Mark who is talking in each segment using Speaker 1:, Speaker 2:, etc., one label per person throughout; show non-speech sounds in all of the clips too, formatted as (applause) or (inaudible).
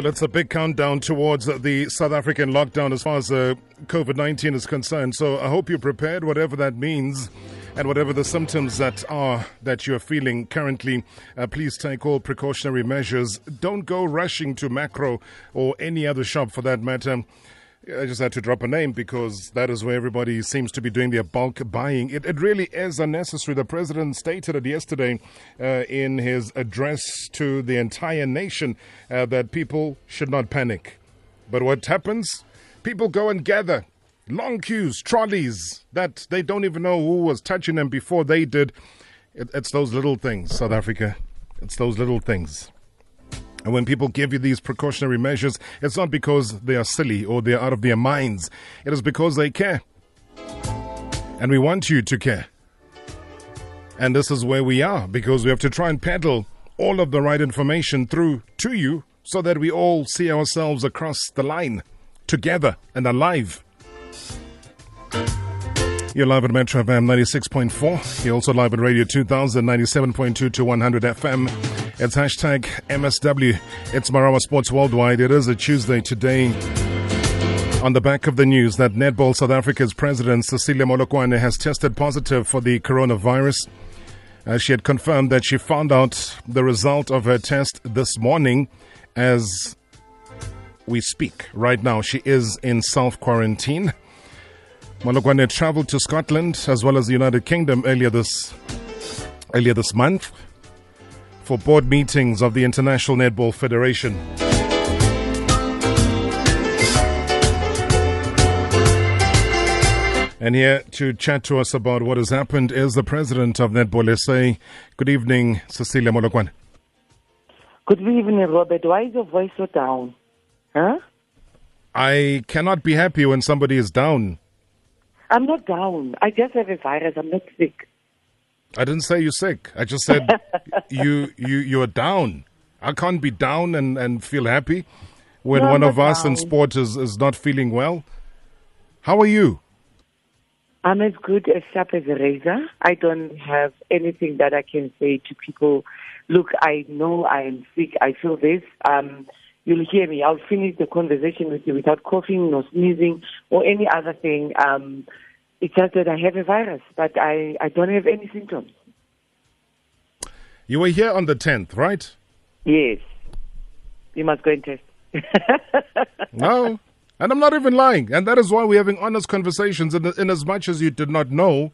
Speaker 1: Well, it's a big countdown towards the South African lockdown as far as uh, COVID 19 is concerned. So I hope you're prepared, whatever that means. And whatever the symptoms that are that you're feeling currently, uh, please take all precautionary measures. Don't go rushing to Makro or any other shop for that matter. I just had to drop a name because that is where everybody seems to be doing their bulk buying. It, it really is unnecessary. The president stated it yesterday uh, in his address to the entire nation uh, that people should not panic. But what happens? People go and gather long queues, trolleys that they don't even know who was touching them before they did. It, it's those little things, South Africa. It's those little things. And when people give you these precautionary measures, it's not because they are silly or they are out of their minds. It is because they care. And we want you to care. And this is where we are because we have to try and peddle all of the right information through to you so that we all see ourselves across the line together and alive. You're live at Metro FM 96.4. You're also live at Radio 2000, 97.2 to 100 FM. It's hashtag MSW. It's Marawa Sports Worldwide. It is a Tuesday today. On the back of the news that Netball South Africa's president, Cecilia Molokwane, has tested positive for the coronavirus. Uh, she had confirmed that she found out the result of her test this morning as we speak. Right now, she is in self quarantine. Molokwane traveled to Scotland as well as the United Kingdom earlier this earlier this month for board meetings of the International Netball Federation. And here to chat to us about what has happened is the president of Netball SA. Good evening, Cecilia Molokwane.
Speaker 2: Good evening, Robert. Why is your voice so down? Huh?
Speaker 1: I cannot be happy when somebody is down.
Speaker 2: I'm not down. I just have a virus. I'm not sick.
Speaker 1: I didn't say you're sick. I just said (laughs) you you you're down. I can't be down and, and feel happy when
Speaker 2: No,
Speaker 1: one of us in
Speaker 2: down.
Speaker 1: sport is, is not feeling well. How are you?
Speaker 2: I'm as good as sharp as a razor. I don't have anything that I can say to people. Look, I know I am sick. I feel this. Um, you'll hear me. I'll finish the conversation with you without coughing, no sneezing, or any other thing. Um, it's just that I have a virus, but I, I don't have any symptoms.
Speaker 1: You were here on the 10th, right?
Speaker 2: Yes. You must go and test. (laughs)
Speaker 1: No. And I'm not even lying. And that is why we're having honest conversations. In, in as much as you did not know,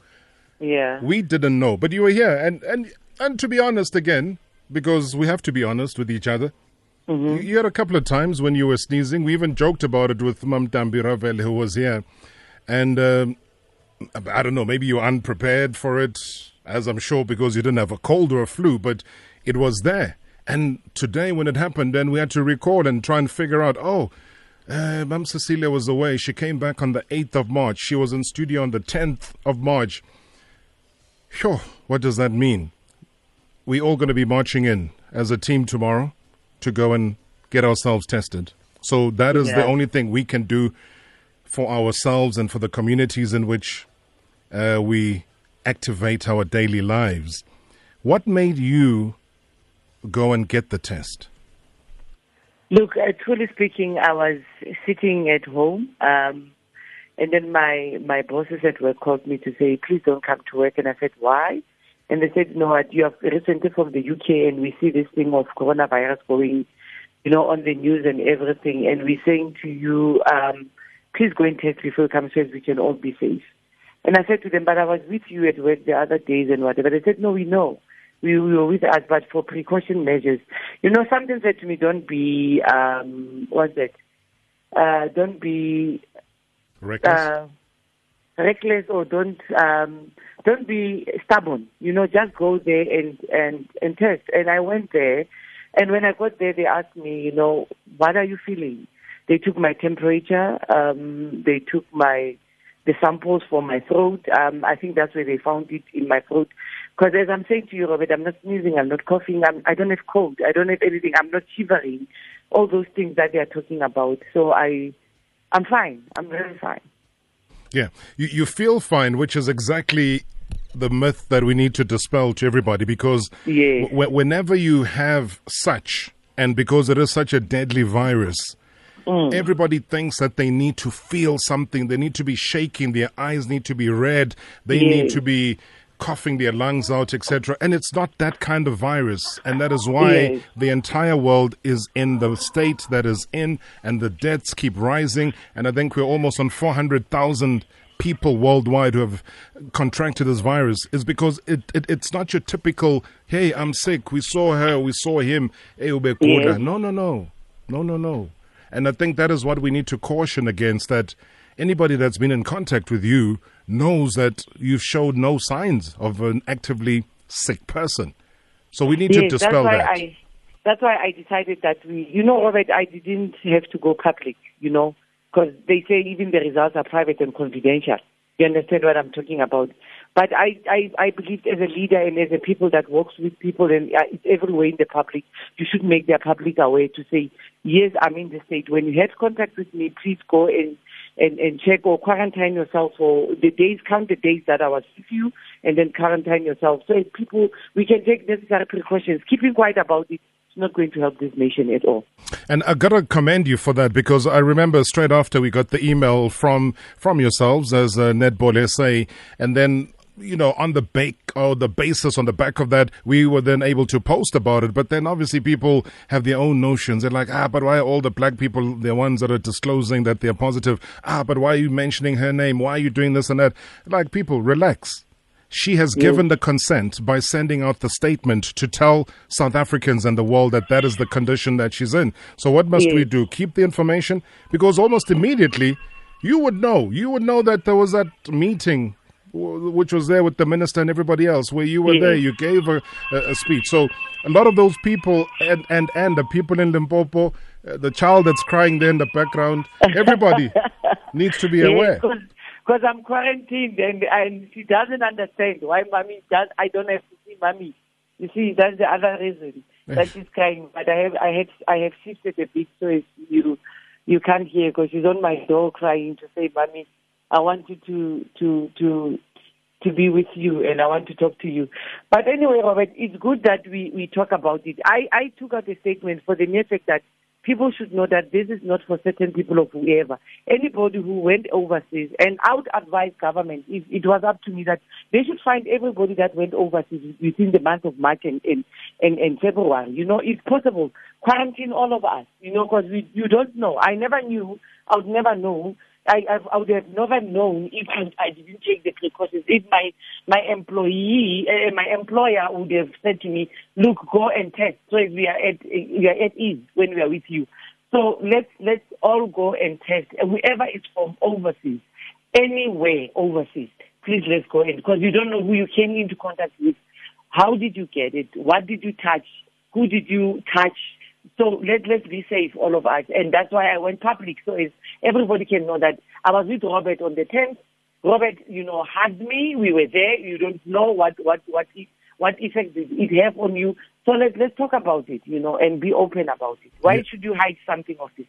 Speaker 2: yeah.
Speaker 1: we didn't know. But you were here. And, and, and to be honest again, because we have to be honest with each other, you, you had a couple of times when you were sneezing. We even joked about it with Mam Dambi Ravel, who was here. And um, I don't know, maybe you're unprepared for it, as I'm sure because you didn't have a cold or a flu, but it was there. And today, when it happened, then we had to record and try and figure out, oh, uh, Cecilia was away. She came back on the 8th of March. She was in studio on the 10th of March. Sure, what does that mean? we all going to be marching in as a team tomorrow to go and get ourselves tested. So that is the only thing we can do for ourselves and for the communities in which uh, we activate our daily lives. What made you go and get the test?
Speaker 2: Look, uh, truly speaking, I was sitting at home, um, and then my my bosses at work called me to say, "Please don't come to work." And I said, "Why?" And they said, "No, you have recently from the UK, and we see this thing of coronavirus going, you know, on the news and everything, and we're saying to you, um, please go and test before you come so we can all be safe." And I said to them, "But I was with you at work the other days and whatever." They said, "No, we know." we, we were with us, but for precaution measures. You know, something said to me, don't be, um, what's that? Uh, don't be
Speaker 1: Reckless?
Speaker 2: uh, reckless or don't um, don't be stubborn. You know, just go there and, and, and test. And I went there, and when I got there, they asked me, you know, what are you feeling? They took my temperature. Um, they took my the samples for my throat. Um, I think that's where they found it in my throat. Because as I'm saying to you, Robert, I'm not sneezing, I'm not coughing, I'm, I don't have cold, I don't have anything, I'm not shivering. All those things that they are talking about. So I, I'm fine. I'm very fine.
Speaker 1: Yeah, you, you feel fine, which is exactly the myth that we need to dispel to everybody because
Speaker 2: Yes.
Speaker 1: w- whenever you have such And because it is such a deadly virus,
Speaker 2: Mm.
Speaker 1: Everybody thinks that they need to feel something. They need to be shaking. Their eyes need to be red. They need to be coughing their lungs out, etc. And it's not that kind of virus. And that is why
Speaker 2: Yes.
Speaker 1: the entire world is in the state that is in, and the deaths keep rising. And I think we're almost on 400,000 people worldwide who have contracted this virus is because it, it it's not your typical hey i'm sick we saw her we saw him hey.
Speaker 2: Yes.
Speaker 1: no no no no no no and I think that is what we need to caution against that anybody that's been in contact with you knows that you've showed no signs of an actively sick person. So we need to
Speaker 2: Yes, that's
Speaker 1: dispel
Speaker 2: why
Speaker 1: that.
Speaker 2: I that's why I decided that we, you know, Robert, I didn't have to go public, you know, because they say even the results are private and confidential. You understand what I'm talking about? But I, I, I believe as a leader and as a people that works with people and uh, everywhere in the public, you should make their public aware to say, yes, I'm in the state. When you have contact with me, please go and, and, and check or quarantine yourself for the days, count the days that I was with you and then quarantine yourself. So people, we can take necessary precautions. Keeping quiet about it not going to help this nation at all.
Speaker 1: And I gotta commend you for that because I remember straight after we got the email from from yourselves as uh, Netball SA, and then you know on the bake or the basis on the back of that we were then able to post about it. But then obviously people have their own notions. They're like, ah, but why are all the black people the ones that are disclosing that they're positive? Ah, but why are you mentioning her name? Why are you doing this and that? Like people, relax. She has given the consent by sending out the statement to tell South Africans and the world that that is the condition that she's in. So, what must we do? Keep the information? Because almost immediately, you would know. You would know that there was that meeting which was there with the minister and everybody else where you were
Speaker 2: Yes.
Speaker 1: there. You gave a, a, speech. So, a lot of those people and, and, and the people in Limpopo, uh, the child that's crying there in the background, everybody (laughs) needs to be aware.
Speaker 2: Because I'm quarantined and, and she doesn't understand why mommy does. I don't have to see mommy. You see, that's the other reason that she's crying. But I have, I had, I have shifted a bit so it's, you, you can't hear because she's on my door crying to say, mommy, I want you to, to, to, to be with you and I want to talk to you. But anyway, Robert, it's good that we, we talk about it. I, I took out a statement for the mere fact that people should know that this is not for certain people or whoever. Anybody who went overseas, and I would advise government, if it was up to me, that they should find everybody that went overseas within the month of March and, and, and, and February. You know, if possible, quarantine all of us, you know, because we, you don't know. I never knew, I would never know I, I, would have never known if I, I didn't take the precautions. If my my employee, uh, my employer would have said to me, "Look, go and test." So we are at we are at ease when we are with you. So let's let's all go and test. Whoever is from overseas, anywhere overseas, please let's go in because you don't know who you came into contact with. How did you get it? What did you touch? Who did you touch? So let let's be safe, all of us, and that's why I went public, so it's, everybody can know that I was with Robert on the 10th. Robert, you know, hugged me. We were there. You don't know what what what it, what effect did it have on you. So let's let's talk about it, you know, and be open about it. Why
Speaker 1: Yeah.
Speaker 2: should you hide something of this?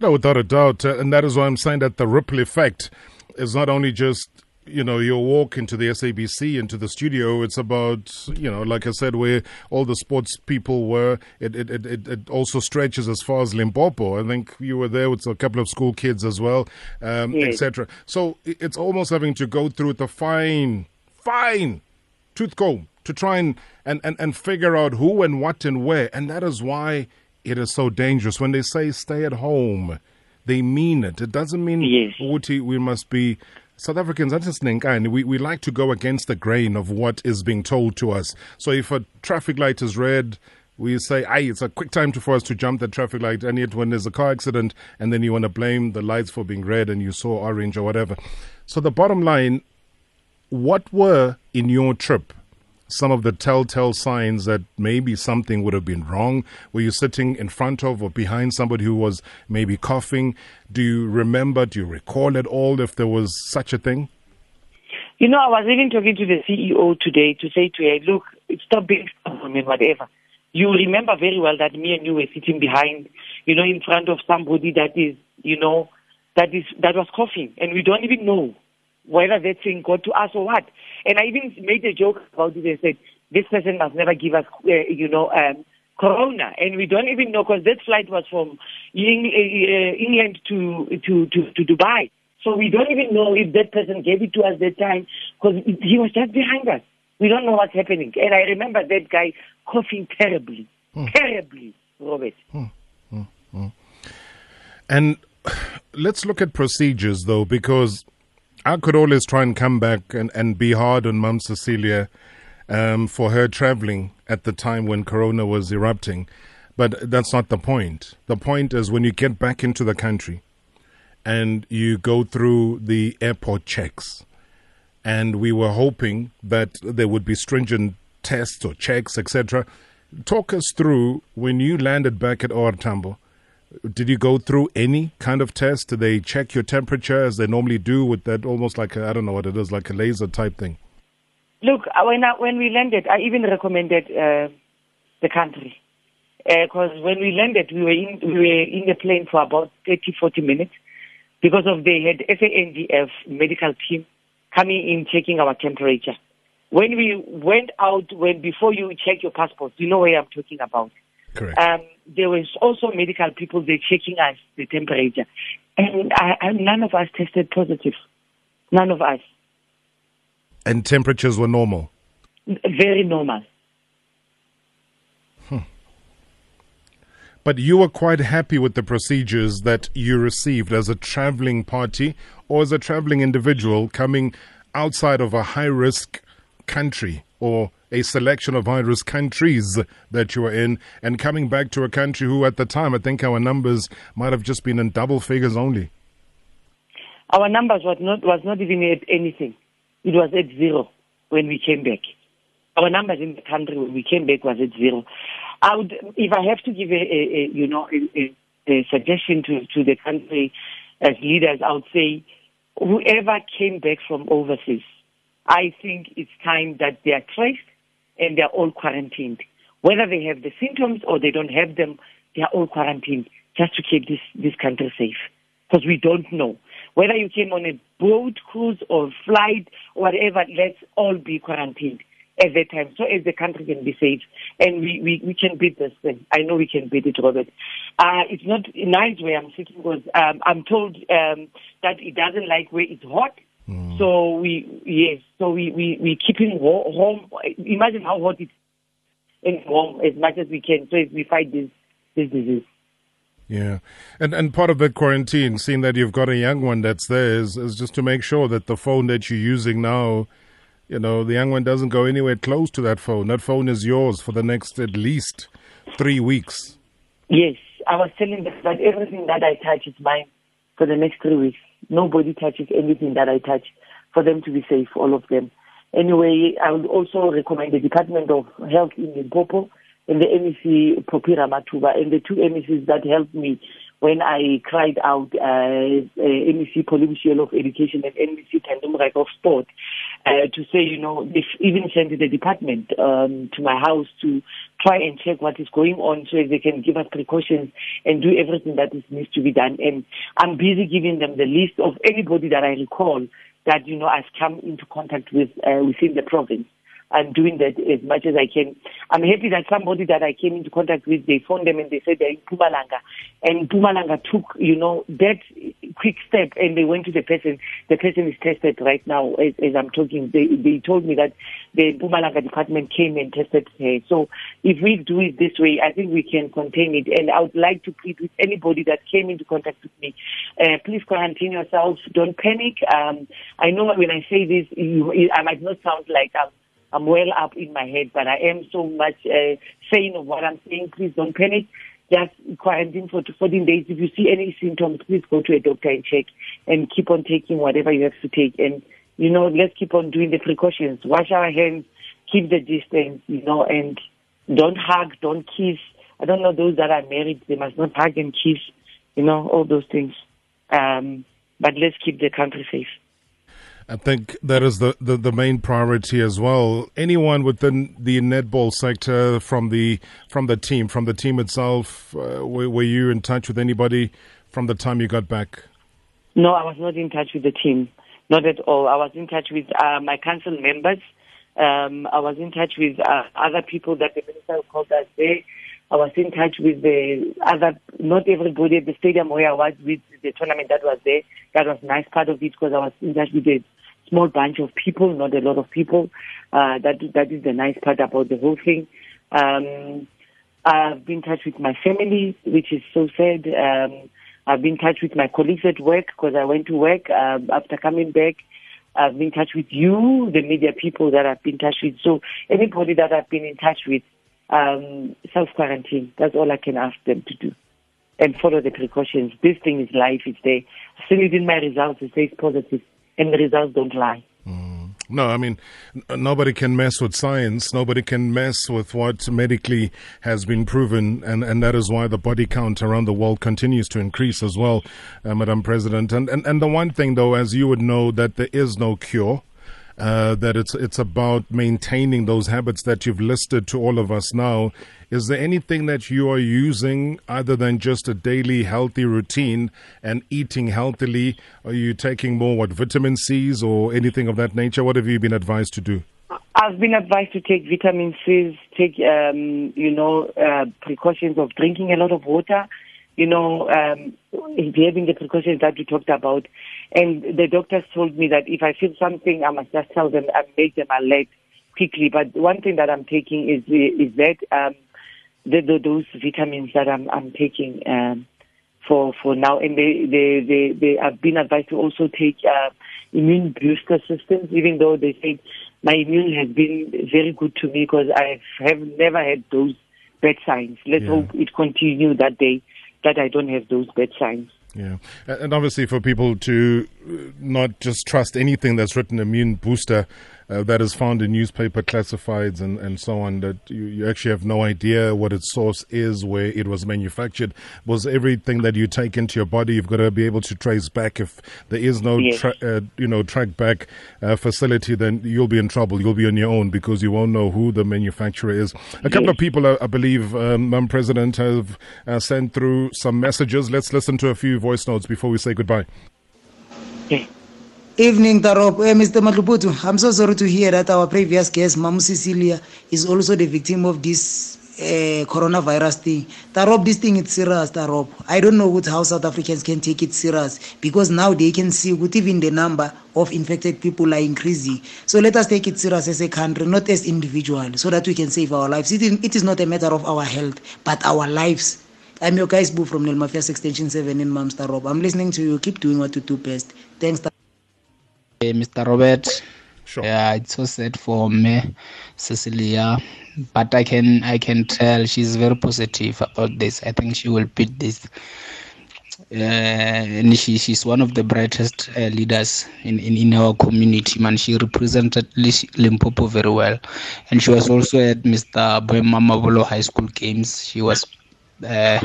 Speaker 1: No, without a doubt. Uh, and that is why I'm saying that the ripple effect is not only just, you know, your walk into the SABC, into the studio. It's about, you know, like I said, where all the sports people were. It, it, it, it, also stretches as far as Limpopo. I think you were there with a couple of school kids as well, um,
Speaker 2: Yes.
Speaker 1: etc. So it's almost having to go through the fine, fine tooth comb to try and, and, and, and figure out who and what and where. And that is why it is so dangerous. When they say stay at home, they mean it. It doesn't mean
Speaker 2: Yes.
Speaker 1: we must be South Africans, Nenkani. We, we like to go against the grain of what is being told to us. So if a traffic light is red, we say, aye, it's a quick time to, for us to jump that traffic light. And yet when there's a car accident and then you want to blame the lights for being red and you saw orange or whatever. So the bottom line, what were in your trip some of the telltale signs that maybe something would have been wrong? Were you sitting in front of or behind somebody who was maybe coughing? Do you remember, do you recall at all if there was such a thing?
Speaker 2: You know, I was even talking to the CEO today to say to her, look, it's stop being stubborn and whatever. You remember very well that me and you were sitting behind, you know, in front of somebody that is, you know, that is that was coughing, and we don't even know whether that thing got to us or what. And I even made a joke about it and said, this person must never give us, uh, you know, um, corona, and we don't even know because that flight was from uh, England to, to, to, to Dubai. So we don't even know if that person gave it to us that time because he was just behind us. We don't know what's happening. And I remember that guy coughing terribly, hmm. terribly, Robert. Hmm. Hmm.
Speaker 1: hmm. And (sighs) let's look at procedures though, because I could always try and come back and, and be hard on Mum Cecilia um, for her traveling at the time when Corona was erupting. But that's not the point. The point is when you get back into the country and you go through the airport checks. And we were hoping that there would be stringent tests or checks, etc. Talk us through when you landed back at OR Tambo. Did you go through any kind of test? Did they check your temperature as they normally do with that almost like I don't know what it is, like a laser type thing?
Speaker 2: Look, uh, when I, when we landed, I even recommended uh, the country because uh, when we landed, we were in we were in the plane for about 30, 40 minutes because of they had SANDF medical team coming in checking our temperature. When we went out, when before you check your passport, you know what I'm talking about.
Speaker 1: Correct. Um,
Speaker 2: there was also medical people they checking us the temperature, and I, I, none of us tested positive. None of us.
Speaker 1: And temperatures were normal?
Speaker 2: Very normal.
Speaker 1: Hmm. But you were quite happy with the procedures that you received as a traveling party or as a traveling individual coming outside of a high risk country or a selection of high risk countries that you were in and coming back to a country who at the time I think our numbers might have just been in double figures only.
Speaker 2: Our numbers was not was not even at anything. It was at zero when we came back. Our numbers in the country when we came back was at zero. I would, if I have to give a, a, a you know, a, a, suggestion to, to the country as leaders, I would say whoever came back from overseas, I think it's time that they are traced and they are all quarantined. Whether they have the symptoms or they don't have them, they are all quarantined just to keep this, this country safe. Because we don't know. Whether you came on a boat, cruise, or flight, whatever, let's all be quarantined at that time so as the country can be safe and we, we, we can beat this thing. I know we can beat it, Robert. Uh, it's not nice where I'm sitting because um, I'm told um, that it doesn't like where it's hot. Mm. So we, yes, so we, we, we keep him home. Imagine how hot it is and warm as much as we can so as we fight this, this disease.
Speaker 1: Yeah, and and part of that quarantine, seeing that you've got a young one that's there, is, is just to make sure that the phone that you're using now, you know, the young one doesn't go anywhere close to that phone. That phone is yours for the next at least three weeks.
Speaker 2: Yes, I was telling them that everything that I touch is mine for the next three weeks. Nobody touches anything that I touch for them to be safe, all of them. Anyway, I would also recommend the Department of Health in Limpopo and the MEC Phophi Matuba and the two MECs that helped me when I cried out, uh, uh, MEC Polly Boshielo of Education and MEC Thandi Moraka of Sport, uh, to say, you know, they've even sent the department um, to my house to try and check what is going on so they can give us precautions and do everything that is, needs to be done. And I'm busy giving them the list of anybody that I recall that, you know, I've come into contact with uh, within the province. I'm doing that as much as I can. I'm happy that somebody that I came into contact with, they phoned them and they said they're in Mpumalanga. And Mpumalanga took, you know, that quick step and they went to the person. The person is tested right now as, as I'm talking. They, they told me that the Mpumalanga department came and tested her. So if we do it this way, I think we can contain it. And I would like to plead with anybody that came into contact with me, uh, please quarantine yourselves. Don't panic. Um, I know when I say this, you, I might not sound like I'm I'm well up in my head, but I am so much uh, saying of what I'm saying. Please don't panic. Just quarantine for 14 days. If you see any symptoms, please go to a doctor and check and keep on taking whatever you have to take. And, you know, let's keep on doing the precautions. Wash our hands, keep the distance, you know, and don't hug, don't kiss. I don't know those that are married, they must not hug and kiss, you know, all those things. Um, but let's keep the country safe.
Speaker 1: I think that is the, the, the, main priority as well. Anyone within the netball sector from the from the team, from the team itself, uh, were, were, you in touch with anybody from the time you got back?
Speaker 2: No, I was not in touch with the team, not at all. I was in touch with uh, my council members. Um, I was in touch with uh, other people that the minister called us there. I was in touch with the other, not everybody at the stadium where I was with the tournament that was there. That was a nice part of it because I was in touch with a small bunch of people, not a lot of people. Uh, that that is the nice part about the whole thing. Um, I've been in touch with my family, which is so sad. Um, I've been in touch with my colleagues at work because I went to work um, after coming back. I've been in touch with you, the media people that I've been in touch with. So anybody that I've been in touch with, um, self quarantine. That's all I can ask them to do. And follow the precautions. This thing is life, it's there. I've seen it in my results, it says positive, and the results don't lie.
Speaker 1: Mm. No, I mean, nobody can mess with science. Nobody can mess with what medically has been proven. And, and that is why the body count around the world continues to increase as well, uh, Madam President. And, and, and the one thing, though, as you would know, that there is no cure uh, that it's it's about maintaining those habits that you've listed to all of us now. Is there anything that you are using other than just a daily healthy routine and eating healthily? Are you taking more what vitamin C's or anything of that nature? What have you been advised to do?
Speaker 2: I've been advised to take vitamin C's, take um, you know uh, precautions of drinking a lot of water, you know, um, having the precautions that we talked about. And the doctors told me that if I feel something, I must just tell them and make them alert quickly. But one thing that I'm taking is is that um, the, the, those vitamins that I'm I'm taking um, for for now, and they they they, they have been advised to also take uh, immune booster systems, even though they say my immune has been very good to me because I have never had those bad signs. Let's yeah. hope it continue that day that I don't have those bad signs.
Speaker 1: Yeah, and obviously for people to uh, not just trust anything that's written immune booster uh, that is found in newspaper classifieds and, and so on, that you, you actually have no idea what its source is, where it was manufactured. Was everything that you take into your body, you've got to be able to trace back. If there is no, yes. tra- uh, you know, track back uh, facility, then you'll be in trouble. You'll be on your own because you won't know who the manufacturer is. A couple yes. of people, I, I believe, um, President, have uh, sent through some messages. Let's listen to a few voice notes before we say goodbye.
Speaker 3: Evening, Tarop. Uh, Mr. Matluputu, I'm so sorry to hear that our previous guest, Mam Cecilia, is also the victim of this uh, coronavirus thing. Tarop, this thing is serious, Tarop. I don't know what, how South Africans can take it serious because now they can see what even the number of infected people are increasing. So let us take it serious as a country, not as individual, so that we can save our lives. It is, it is not a matter of our health, but our lives. I'm your guys, Boo from Nel Extension 7 in Mamster Rob. I'm listening to you. Keep doing what you do best. Thanks.
Speaker 4: Hey, Mr. Robert. Sure. Yeah, it's so sad for me, Cecilia, but I can I can tell she's very positive about this. I think she will beat this. Uh, and she she's one of the brightest uh, leaders in, in, in our community man she represented limpopo very well and she was also at mr boemamabolo high school games she was uh,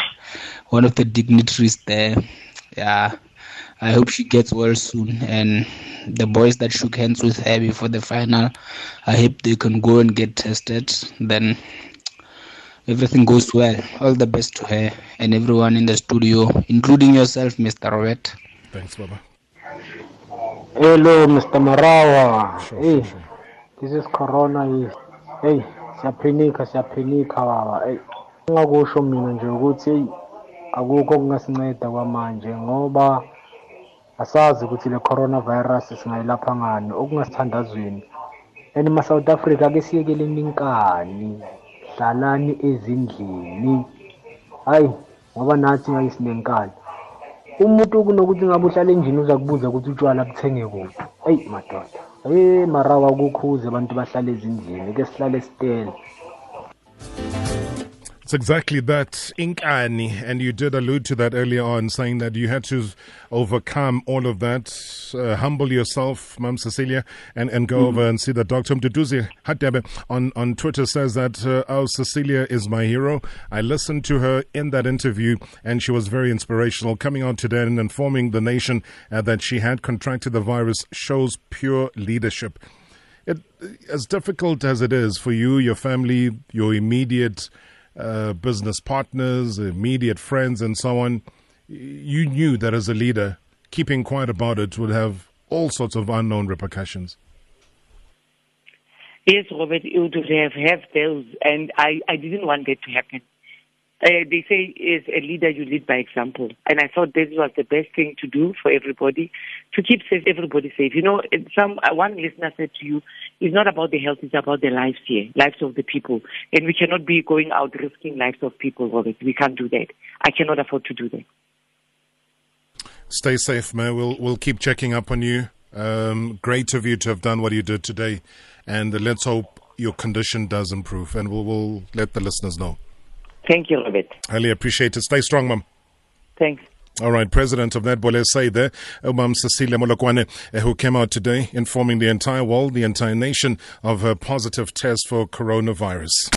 Speaker 4: one of the dignitaries there yeah I hope she gets well soon. And the boys that shook hands with her before the final, I hope they can go and get tested. Then everything goes well. All the best to her and everyone in the studio, including yourself, Mr. Robert.
Speaker 1: Thanks, Baba.
Speaker 5: Hello, Mr. Marawa. Sure, hey, sure, this is Corona. Hey, siyaphinika siyaphinika baba. Hey, ngakusho mina nje ukuthi akukho okungasinceda kwamanje ngoba asazi ukuthi le coronavirus singayilapha ngani okungasithandazweni. And ma-south africa ake siyekeleni inkani hlalani ezindlini. Hayi ngoba nathi ngayi sinenkani. Umuntu kunokuthi ngabe uhlala endlini uza kubuza ukuthi utshwala buthenge kuphi? Eyi madoda. Hey marawa kukhuze abantu bahlale ezindlini ke sihlale sitele.
Speaker 1: It's exactly that, Inkani, and you did allude to that earlier on, saying that you had to overcome all of that, uh, humble yourself, Mum Cecilia, and, and go mm-hmm. over and see the doctor. Mduduzi Hadebe on, on Twitter says that, uh, oh, Cecilia is my hero. I listened to her in that interview, and she was very inspirational. Coming out today and informing the nation uh, that she had contracted the virus shows pure leadership. It, as difficult as it is for you, your family, your immediate uh, business partners, immediate friends, and so on, you knew that as a leader, keeping quiet about it would have all sorts of unknown repercussions.
Speaker 2: Yes, Robert, it would have, have those, and I, I didn't want that to happen. Uh, they say as a leader you lead by example. And i thought this was the best thing to do for everybody to keep safe, everybody safe. You know some uh, one listener said to you it's not about the health it's about the lives here lives of the people. And we cannot be going out risking lives of people Robert. we can't do that. I cannot afford to do that.
Speaker 1: Stay safe man. We'll we'll keep checking up on you. Um, great of you to have done what you did today. And let's hope your condition does improve. And we'll, we'll let the listeners know
Speaker 2: Thank you, Robert.
Speaker 1: Highly appreciate it. Stay strong, Mum.
Speaker 2: Thanks.
Speaker 1: All right, President of Netball SA there, Mum Cecilia Molokwane, eh, who came out today informing the entire world, the entire nation, of a positive test for coronavirus.